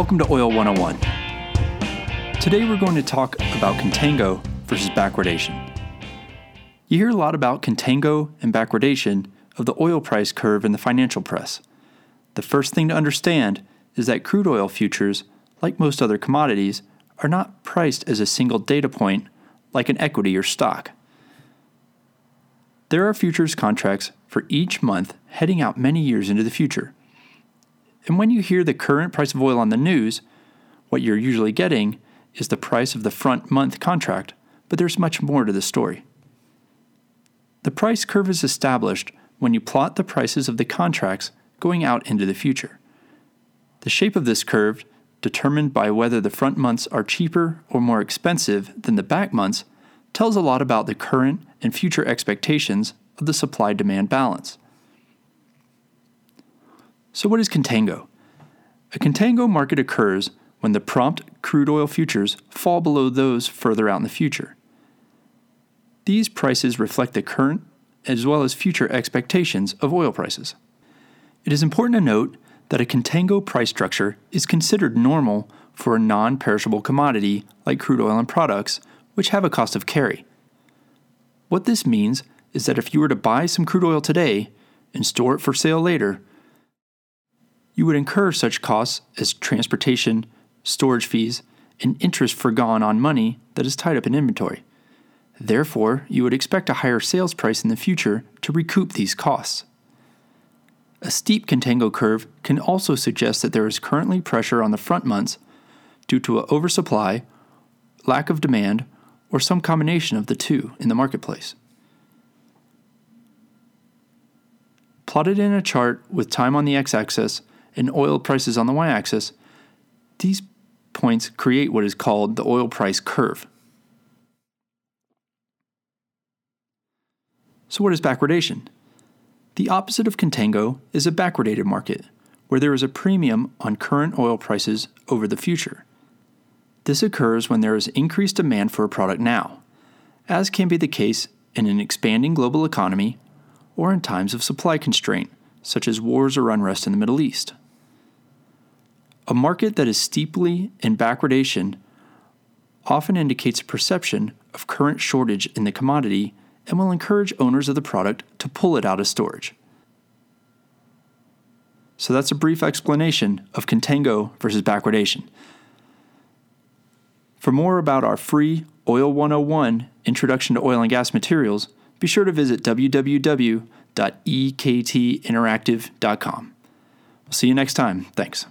Welcome to Oil 101. Today we're going to talk about contango versus backwardation. You hear a lot about contango and backwardation of the oil price curve in the financial press. The first thing to understand is that crude oil futures, like most other commodities, are not priced as a single data point like an equity or stock. There are futures contracts for each month heading out many years into the future. And when you hear the current price of oil on the news, what you're usually getting is the price of the front month contract, but there's much more to the story. The price curve is established when you plot the prices of the contracts going out into the future. The shape of this curve, determined by whether the front months are cheaper or more expensive than the back months, tells a lot about the current and future expectations of the supply demand balance. So, what is contango? A contango market occurs when the prompt crude oil futures fall below those further out in the future. These prices reflect the current as well as future expectations of oil prices. It is important to note that a contango price structure is considered normal for a non perishable commodity like crude oil and products, which have a cost of carry. What this means is that if you were to buy some crude oil today and store it for sale later, you would incur such costs as transportation, storage fees, and interest forgone on money that is tied up in inventory. Therefore, you would expect a higher sales price in the future to recoup these costs. A steep contango curve can also suggest that there is currently pressure on the front months due to an oversupply, lack of demand, or some combination of the two in the marketplace. Plotted in a chart with time on the x axis and oil prices on the y axis, these points create what is called the oil price curve. So, what is backwardation? The opposite of contango is a backwardated market, where there is a premium on current oil prices over the future. This occurs when there is increased demand for a product now, as can be the case in an expanding global economy or in times of supply constraint, such as wars or unrest in the Middle East. A market that is steeply in backwardation often indicates a perception of current shortage in the commodity and will encourage owners of the product to pull it out of storage. So that's a brief explanation of contango versus backwardation. For more about our free Oil 101 Introduction to Oil and Gas Materials, be sure to visit www.ektinteractive.com. We'll see you next time. Thanks.